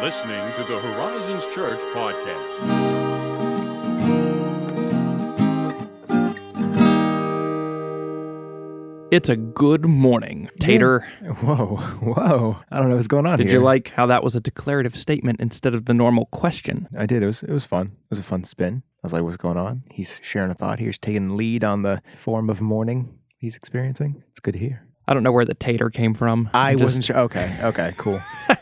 You're listening to the Horizons Church podcast. It's a good morning, Tater. Whoa, whoa! I don't know what's going on Did here. you like how that was a declarative statement instead of the normal question? I did. It was it was fun. It was a fun spin. I was like, "What's going on?" He's sharing a thought here. He's taking the lead on the form of mourning he's experiencing. It's good to hear. I don't know where the tater came from. I Just- wasn't sure. Okay, okay, cool.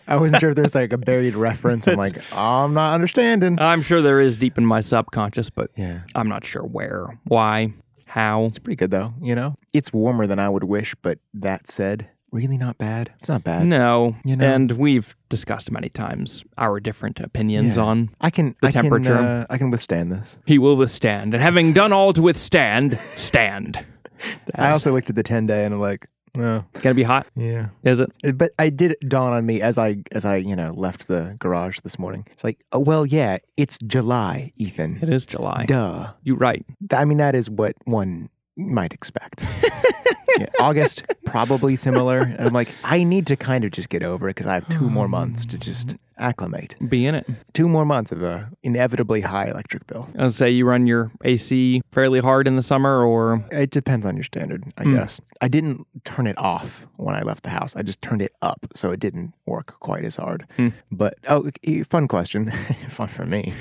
I wasn't sure if there's like a buried reference. I'm like, I'm not understanding. I'm sure there is deep in my subconscious, but yeah, I'm not sure where, why, how. it's pretty good though. You know, it's warmer than I would wish, but that said, really not bad. It's not bad. No, You know? and we've discussed many times our different opinions Yeah. on I can. The I temperature. Can, uh, I can withstand this. he will withstand, and having done all to withstand, stand. I also looked at the 10 day and I'm like, oh, Gonna be hot, yeah. is it? It- But I did dawn on me as I as I you know left the garage this morning. It's like, oh, well, yeah, it's July, Ethan. It is July. Duh. You're right. I mean, that is what one might expect. yeah, August probably similar. And I'm like, I need to kind of just get over it because I have two more months to just acclimate. Be in it. Two more months of a inevitably high electric bill. I'll say you run your AC fairly hard in the summer, or It depends on your standard, I Hmm. guess. I didn't turn it off when I left the house. I just turned it up, so it didn't work quite as hard. Hmm. But oh, fun question, fun for me.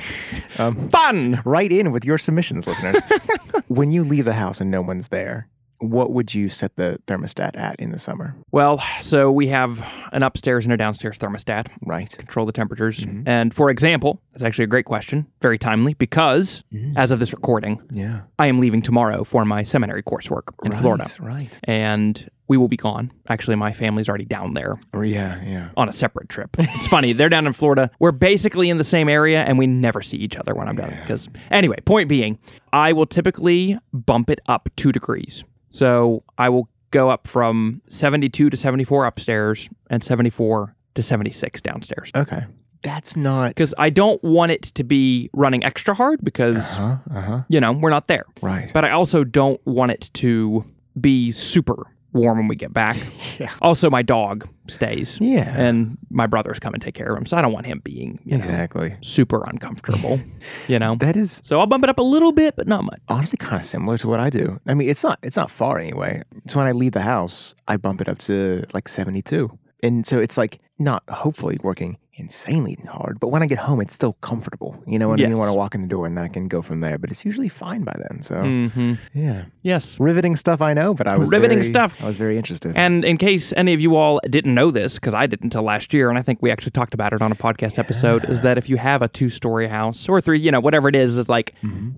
Um, fun. right in with your submissions, listeners. when you leave the house and no one's there, what would you set the thermostat at in the summer? Well, so we have an upstairs and a downstairs thermostat, Right. control the temperatures. Mm-hmm. And for example, that's actually a great question, very timely, because mm. as of this recording, Yeah. I am leaving tomorrow for my seminary coursework in Florida. Right. And we will be gone. Actually, my family's already down there Or yeah, yeah. on a separate trip. It's funny. They're down in Florida. We're basically in the same area and we never see each other when I'm done. Because, anyway, point being, I will typically bump it up two degrees. So I will go up from 72 to 74 upstairs and 74 to 76 downstairs. Okay. That's not. Because I don't want it to be running extra hard because, Huh? Uh huh. you know, we're not there. Right. But I also don't want it to be super warm when we get back. Yeah. Also, my dog stays. Yeah. And my brothers come and take care of him. So I don't want him being you know, Exactly. super uncomfortable, you know? That is So I'll bump it up a little bit, but not much. honestly kind of similar to what I do. I mean, it's not it's not far anyway. So when I leave the house, I bump it up to like 72. And so it's like not hopefully working insanely hard, but when I get home, it's still comfortable. You know what I Yes. mean? When I walk in the door and then I can go from there, but it's usually fine by then. So hmm yeah, Yes. riveting stuff I know, but I was Riveting very- stuff. I was very interested. And in case any of you all didn't know this, because I didn't until last year, and I think we actually talked about it on a podcast episode, is that if you have a two story house or three, you know, whatever it is, is like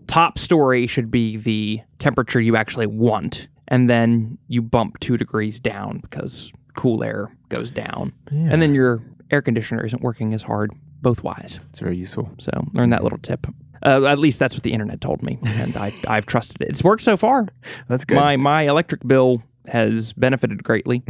top story should be the temperature you actually want. And then you bump two degrees down because cool air goes down. And then your air conditioner isn't working as hard both wise. it's very useful. So learn that little tip. Uh, at least that's what the internet told me, and I, I've trusted it. It's worked so far. That's good. My my electric bill has benefited greatly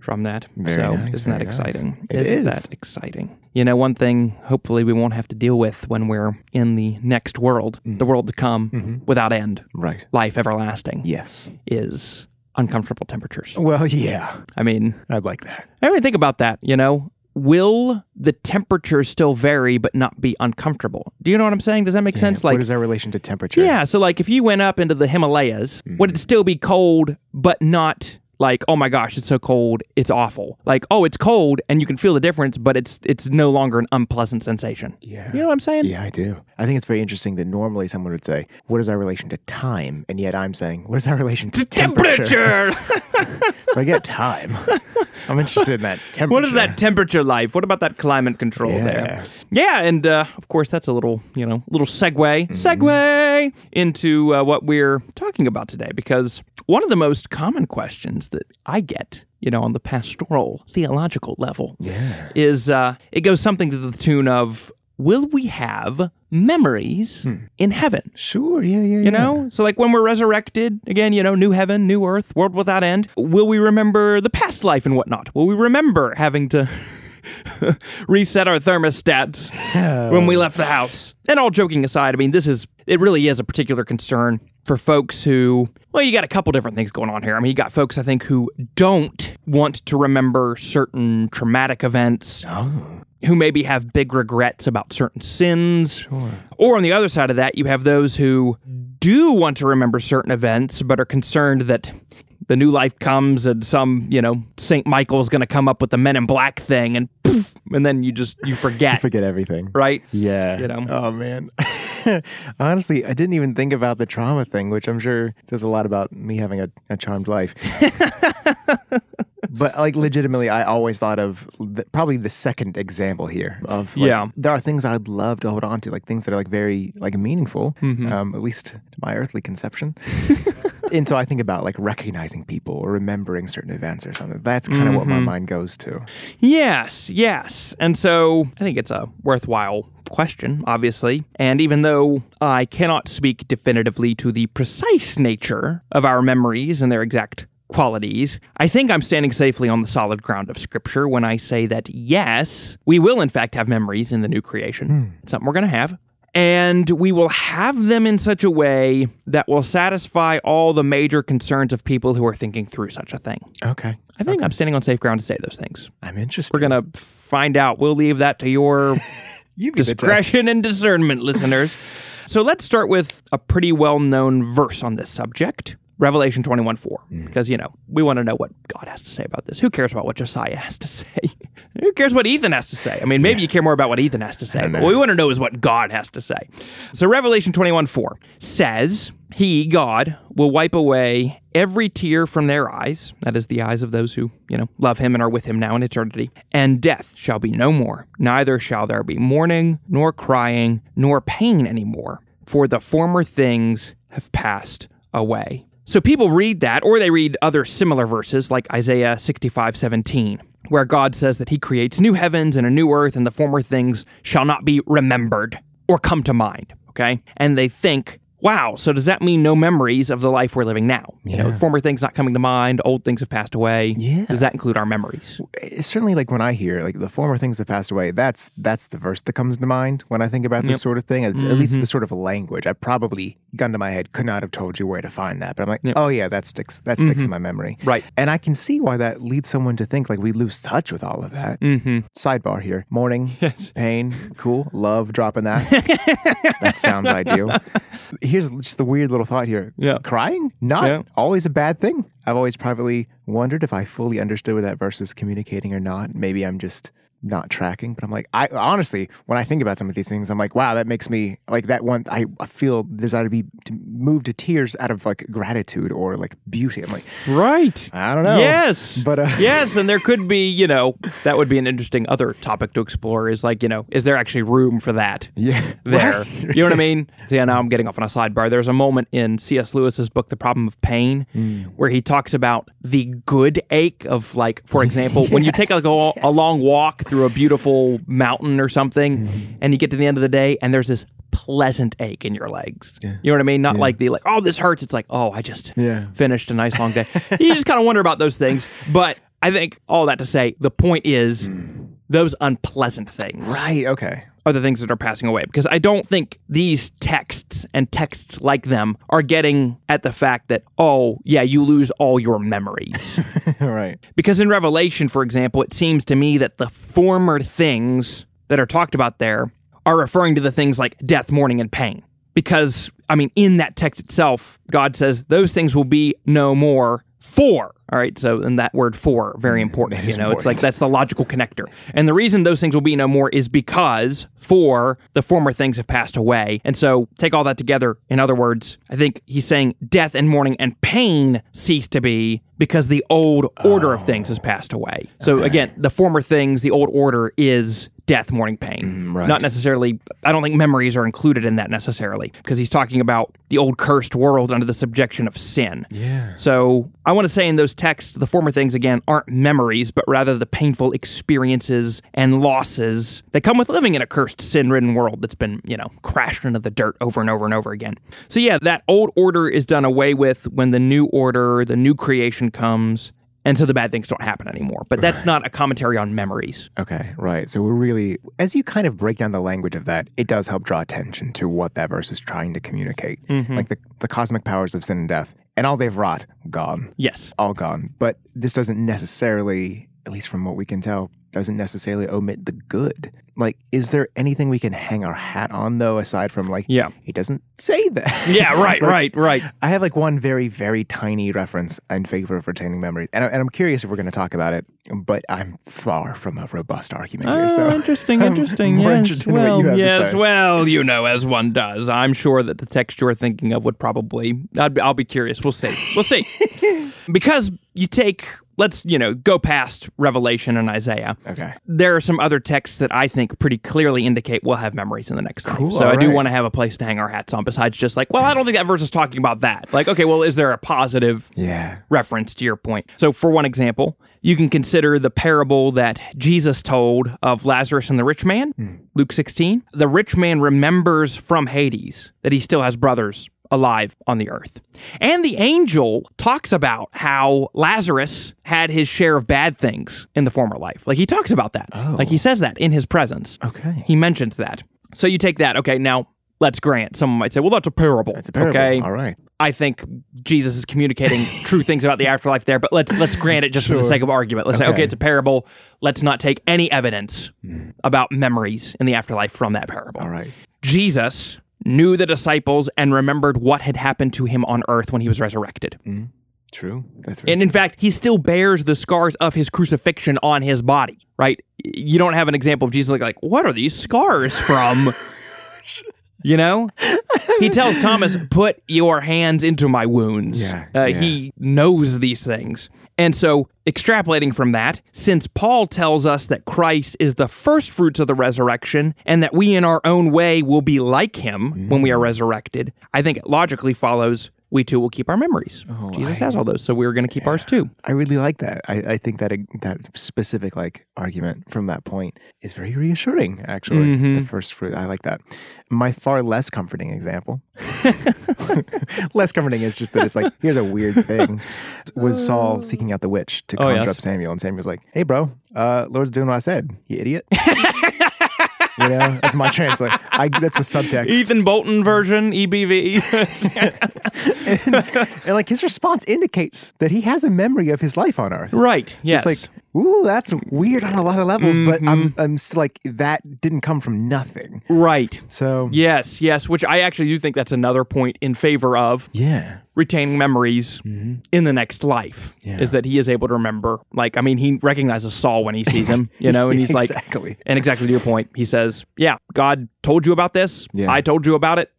from that. Very so nice, isn't that very nice. exciting? It isn't is. that exciting? You know, one thing hopefully we won't have to deal with when we're in the next world, Mm. the world to come Mm-hmm. without end, right. life everlasting, Yes. is uncomfortable temperatures. Well, yeah. I mean, I'd like that. I mean, think about that, you know? Will the temperature still vary but not be uncomfortable? Do you know what I'm saying? Does that make sense? Like what is our relation to temperature? Yeah, so like if you went up into the Himalayas, would Mm-hmm. it still be cold but not like oh my gosh, it's so cold, it's awful. Like oh, it's cold and you can feel the difference, but it's it's no longer an unpleasant sensation. Yeah. You know what I'm saying? Yeah, I do. I think it's very interesting that normally someone would say, "What is our relation to time?" and yet I'm saying, "What is our relation to temperature?" Temperature. Forget time. I'm interested in that temperature. what is that temperature life? What about that climate control Yeah. there? Yeah, and uh, of course that's a little you know little segue Mm-hmm. segue into uh, what we're talking about today because one of the most common questions that I get you know on the pastoral theological level Yeah. is uh, it goes something to the tune of will we have memories hmm. in heaven Sure. Yeah. Yeah. you know so like when we're resurrected again you know new heaven new earth world without end will we remember the past life and whatnot will we remember having to reset our thermostats when we left the house and all joking aside i mean this is it really is a particular concern for folks who well you got a couple different things going on here i mean you got folks i think who don't want to remember certain traumatic events, Oh. who maybe have big regrets about certain sins. Or on the other side of that, you have those who do want to remember certain events, but are concerned that the new life comes and some, you know, St. Michael's going to come up with the men in black thing and poof, and then you just, you forget, Forget everything. right? Yeah. You know? Oh man. Honestly, I didn't even think about the trauma thing, which I'm sure says a lot about me having a, a charmed life. but like legitimately, I always thought of the, probably the second example here of like, Yeah. there are things I'd love to hold on to, like things that are like very like meaningful, Mm-hmm. um, at least to my earthly conception. and so I think about like recognizing people or remembering certain events or something. That's kind of what Mm-hmm. my mind goes to. Yes, yes. And so I think it's a worthwhile question, obviously. And even though I cannot speak definitively to the precise nature of our memories and their exact qualities, I think I'm standing safely on the solid ground of Scripture when I say that yes, we will in fact have memories in the new creation. Hmm. It's something we're going to have. And we will have them in such a way that will satisfy all the major concerns of people who are thinking through such a thing. Okay. I think I'm standing on safe ground to say those things. I'm interested. We're going to find out. We'll leave that to your you discretion and discernment, listeners. So let's start with a pretty well known verse on this subject. Revelation 21 4. Mm. Because, you know, we want to know what God has to say about this. Who cares about what Josiah has to say? Who cares what Ethan has to say? I mean, maybe you care more about what Ethan has to say, but what we want to know is what God has to say. So, Revelation 21 4 says, He, God, will wipe away every tear from their eyes. That is the eyes of those who, you know, love Him and are with Him now in eternity. And death shall be no more. Neither shall there be mourning, nor crying, nor pain anymore, for the former things have passed away. So people read that, or they read other similar verses like Isaiah 65 17, where God says that He creates new heavens and a new earth, and the former things shall not be remembered or come to mind. Okay. And they think, wow, so does that mean no memories of the life we're living now? You know, former things not coming to mind, old things have passed away. Yeah. Does that include our memories? it's eh, certainly like when I hear like the former things that passed away, that's that's the verse that comes to mind when I think about this sort of thing. It's at least the mm-hmm. sort of language. I probably gun to my head could not have told you where to find that, but I'm like, oh yeah, that sticks. That sticks in mm-hmm. my memory. Right. And I can see why that leads someone to think like we lose touch with all of that. Mm-hmm. Sidebar here: mourning, pain, cool, love, dropping that. that sounds ideal. Here's just the weird little thought here. Yeah. Crying, not Yeah. always a bad thing. I've always privately wondered if I fully understood what that verse is communicating or not. Maybe I'm just not tracking, but I'm like, I honestly, when I think about some of these things, I'm like, wow, that makes me like that one. I, I feel desire to be to move to tears out of like gratitude or like beauty. I'm like, Right. I don't know. Yes. But, uh, yes, and there could be, you know, that would be an interesting other topic to explore is like, you know, is there actually room for that? yeah, There. right. You know what I mean? So yeah, now I'm getting off on a sidebar. There's a moment in C.S. Lewis's book, The Problem of Pain, Hmm. where he talks about the good ache of like, for example, when you take like a, a long walk through a beautiful mountain or something, Hmm. and you get to the end of the day, and there's this pleasant ache in your legs. You know what I mean? Not like the like, oh, this hurts. It's like, oh, I just Yeah. finished a nice long day. you just kind of wonder about those things. But I think all that to say, the point is those unpleasant things Right. Okay. Are the things that are passing away because I don't think these texts and texts like them are getting at the fact that, oh, yeah, you lose all your memories. Right. because in Revelation, for example, it seems to me that the former things that are talked about there are referring to the things like death, mourning, and pain. Because, I mean, in that text itself, God says those things will be no more for. All right. So, and that word for, very important. You know, it's like that's the logical connector. And the reason those things will be no more is because for the former things have passed away. And so take all that together. In other words, I think he's saying death and mourning and pain cease to be because the old order of things has passed away. So again, the former things, the old order is death, mourning, pain. Mm, right. Not necessarily, I don't think memories are included in that necessarily because he's talking about the old cursed world under the subjection of sin. Yeah. So I want to say in those texts, the former things again aren't memories, but rather the painful experiences and losses that come with living in a cursed, sin ridden world that's been, you know, crashed into the dirt over and over and over again. So yeah, that old order is done away with when the new order, the new creation comes. And so the bad things don't happen anymore. But that's not a commentary on memories. Okay, right. So we're really, as you kind of break down the language of that, it does help draw attention to what that verse is trying to communicate. Mm-hmm. Like the, the cosmic powers of sin and death, and all they've wrought, gone, Yes. all gone. But this doesn't necessarily, at least from what we can tell, doesn't necessarily omit the good. Like, is there anything we can hang our hat on though, aside from like, Yeah. he doesn't say that. Yeah, right, right, right. I have like one very, very tiny reference in favor of retaining memories, and, I, and I'm curious if we're going to talk about it. But I'm far from a robust argument here. So Oh, interesting, interesting. more yes, interested in what well, you have to yes, say. well, you know, as one does. I'm sure that the text you're thinking of would probably. I'd, I'll be curious. We'll see. We'll see. because you take. Let's you know go past Revelation and Isaiah. Okay. There are some other texts that I think pretty clearly indicate we'll have memories in the next Cool, life. So I do right. want to have a place to hang our hats on. Besides just like, well, I don't think that verse is talking about that. Like, okay, well, is there a positive Yeah. reference to your point. So, for one example, you can consider the parable that Jesus told of Lazarus and the rich man, hmm. Luke 16. The rich man remembers from Hades that he still has brothers alive on the earth. And the angel talks about how Lazarus had his share of bad things in the former life. Like he talks about that. Oh. Like he says that in his presence. Okay. He mentions that. So you take that. Okay, now let's grant. Someone might say, well, that's a parable. It's a parable. Okay. All right. I think Jesus is communicating true things about the afterlife there, but let's let's grant it just for the sake of argument. Let's say, Okay. okay, it's a parable. Let's not take any evidence hmm. about memories in the afterlife from that parable. All right. Jesus knew the disciples and remembered what had happened to him on earth when he was resurrected. True. That's right. And in fact, he still bears the scars of his crucifixion on his body, right? You don't have an example of Jesus like, like what are these scars from? You know? He tells Thomas, put your hands into my wounds. Yeah, Uh, yeah. He knows these things. And so, extrapolating from that, since Paul tells us that Christ is the first fruits of the resurrection and that we in our own way will be like him when we Mm. are resurrected, I think it logically follows we too will keep our memories. Jesus has all those, so we're going to keep ours too. I really like that. I, I think that that specific like argument from that point is very reassuring. Actually, Mm-hmm. the first fruit. I like that. My far less comforting example. less comforting is just that it's like here's a weird thing. Was Saul seeking out the witch to Oh, conjure yes. up Samuel, and Samuel's like, "Hey, bro, uh, Lord's doing what I said. You idiot." you know, that's my translate. I that's the subtext. Ethan Bolton version, EBV. and like his response indicates that he has a memory of his life on Earth. right. Yes. Like, ooh, that's weird on a lot of levels, but Mm-hmm. I'm, I'm still like, that didn't come from nothing. right. So, Yes, yes, which I actually do think that's another point in favor of yeah. retaining memories in the next life Yeah. is that he is able to remember. Like, I mean, he recognizes Saul when he sees him, you know, and he's like, Exactly. and exactly to your point, he says, Yeah, God told you about this. Yeah. I told you about it,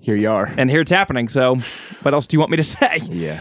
Here you are. and here it's happening. So, what else do you want me to say? Yeah.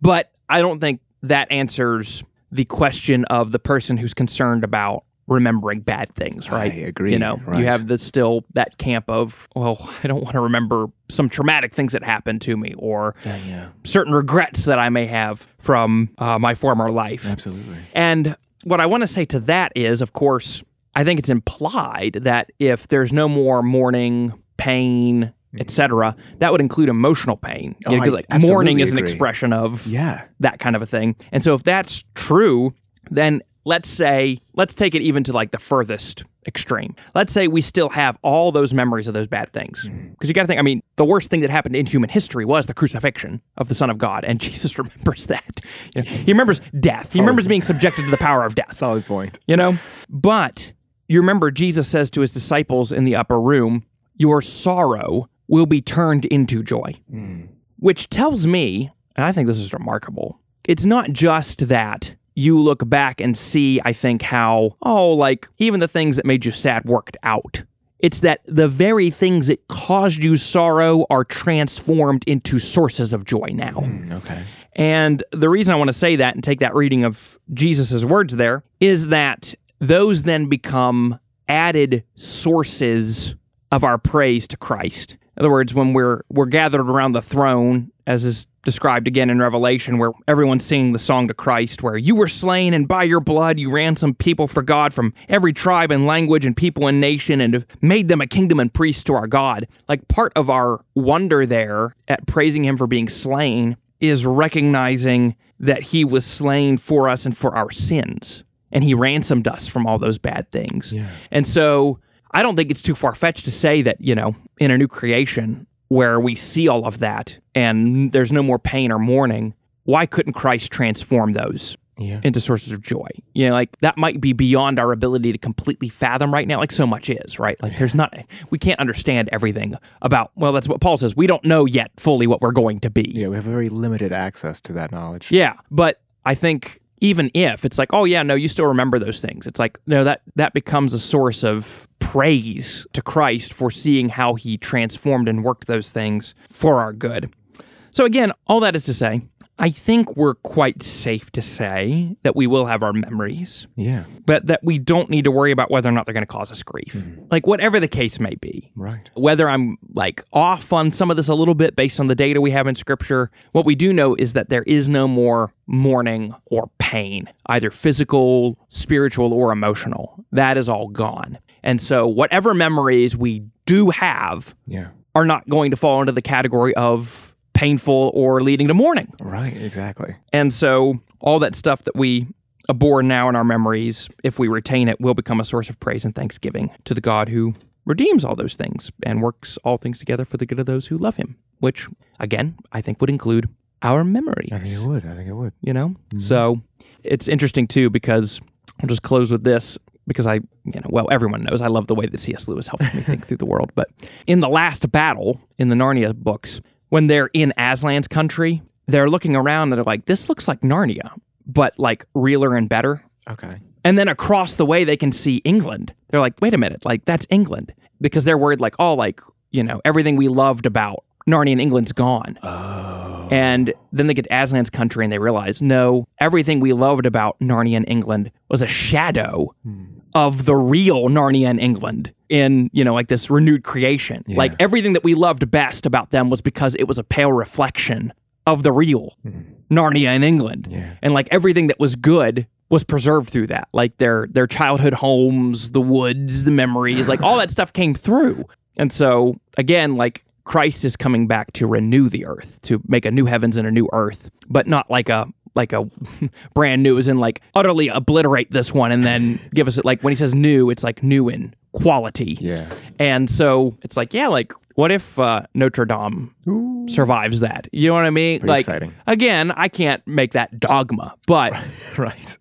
But I don't think that answers the question of the person who's concerned about remembering bad things, right? I agree, You know, right. you have the still that camp of, well, I don't want to remember some traumatic things that happened to me or yeah. certain regrets that I may have from uh, my former life. Absolutely. And what I want to say to that is, of course, I think it's implied that if there's no more mourning, pain, Mm-hmm. etc., that would include emotional pain. Oh, Because I like mourning is an agree. expression of Yeah. that kind of a thing. And so if that's true, then let's say let's take it even to like the furthest extreme. Let's say we still have all those memories of those bad things. Mm-hmm. Because you got to think, I mean, the worst thing that happened in human history was the crucifixion of the Son of God, and Jesus remembers that. You know, he remembers death. He remembers being subjected to the power of death. Solid point. You know, but you remember Jesus says to his disciples in the upper room, "Your sorrow will be turned into joy," hmm. which tells me, and I think this is remarkable. It's not just that you look back and see, I think, how, oh, like even the things that made you sad worked out. It's that the very things that caused you sorrow are transformed into sources of joy now. Hmm, okay. And the reason I want to say that and take that reading of Jesus' words there is that those then become added sources of our praise to Christ. In other words, when we're we're gathered around the throne, as is described again in Revelation, where everyone's singing the song to Christ, where you were slain and by your blood you ransomed people for God from every tribe and language and people and nation and made them a kingdom and priests to our God. Like part of our wonder there at praising him for being slain is recognizing that he was slain for us and for our sins. And he ransomed us from all those bad things. And so I don't think it's too far fetched to say that, you know, in a new creation, where we see all of that and there's no more pain or mourning, why couldn't Christ transform those Yeah. into sources of joy? You know, like that might be beyond our ability to completely fathom right now, like so much is, right? Like there's not, we can't understand everything about, well, that's what Paul says. We don't know yet fully what we're going to be. Yeah, we have very limited access to that knowledge. Yeah, but I think even if it's like, oh yeah, no, you still remember those things. It's like no, that that becomes a source of praise to Christ for seeing how He transformed and worked those things for our good. So again, all that is to say, I think we're quite safe to say that we will have our memories, Yeah. but that we don't need to worry about whether or not they're going to cause us grief. Mm-hmm. Like whatever the case may be Right. whether I'm like off on some of this a little bit based on the data we have in scripture, what we do know is that there is no more mourning or pain, either physical, spiritual, or emotional. That is all gone. And so, whatever memories we do have Yeah. are not going to fall into the category of painful or leading to mourning. Right. Exactly. And so, all that stuff that we abhor now in our memories, if we retain it, will become a source of praise and thanksgiving to the God who redeems all those things and works all things together for the good of those who love him, which, again, I think would include our memories. I think it would. I think it would. You know? Mm-hmm. So, it's interesting too because I'll just close with this because I, you know, well, everyone knows I love the way that C.S. Lewis helped me think through the world. But in the last battle in the Narnia books, when they're in Aslan's country, they're looking around and they're like, this looks like Narnia, but like realer and better. Okay. And then across the way, they can see England. They're like, wait a minute, like that's England. Because they're worried, like, oh, like, you know, everything we loved about Narnia and England's gone. Oh. And then they get to Aslan's country and they realize, no, everything we loved about Narnia and England was a shadow hmm. Of the real Narnia and England in, you know, like this renewed creation. Like everything that we loved best about them was because it was a pale reflection of the real hmm. Narnia and England. Yeah. And like everything that was good was preserved through that. Like their their childhood homes, the woods, the memories, like all that stuff came through. And so again, like Christ is coming back to renew the earth, to make a new heavens and a new earth, but not like a like a brand new as in like utterly obliterate this one and then give us it. like when he says new, it's like new in quality. Yeah. And so it's like, yeah, like what if uh, Notre Dame survives that? You know what I mean? Pretty like exciting. again, I can't make that dogma, but Right.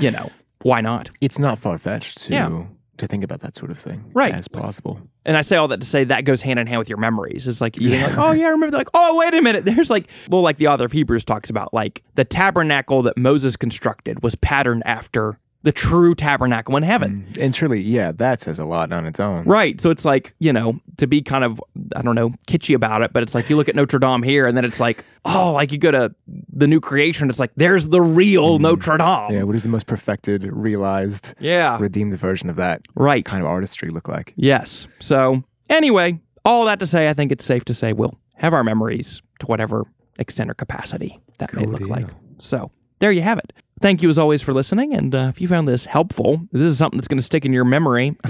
you know, why not? It's not far fetched to Yeah. To think about that sort of thing. Right. As possible. And I say all that to say that goes hand in hand with your memories. It's like you're like, oh yeah, I remember. Like, oh wait a minute. There's like, well, like the author of Hebrews talks about, like the tabernacle that Moses constructed was patterned after the true tabernacle in heaven. Mm. And truly, yeah, that says a lot on its own. Right. So it's like, you know, to be kind of, I don't know, kitschy about it, but it's like you look at Notre Dame here and then it's like, oh, like you go to the new creation. It's like, there's the real mm. Notre Dame. Yeah, What is the most perfected, realized, Yeah. redeemed version of that Right. kind of artistry look like? Yes. So, anyway, all that to say, I think it's safe to say we'll have our memories to whatever extent or capacity that may look deal. like. So, there you have it. Thank you as always for listening. And uh, if you found this helpful, this is something that's going to stick in your memory.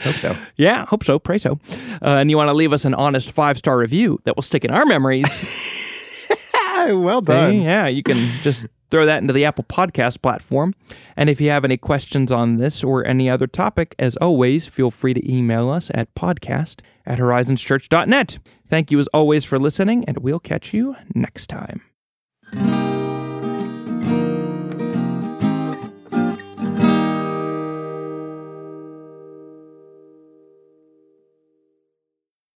Hope so. yeah, hope so. Pray so. Uh, and you want to leave us an honest five star review that will stick in our memories. Well done. Yeah, you can just throw that into the Apple Podcast platform. And if you have any questions on this or any other topic, as always, feel free to email us at podcast at horizonschurch.net. Thank you as always for listening, and we'll catch you next time.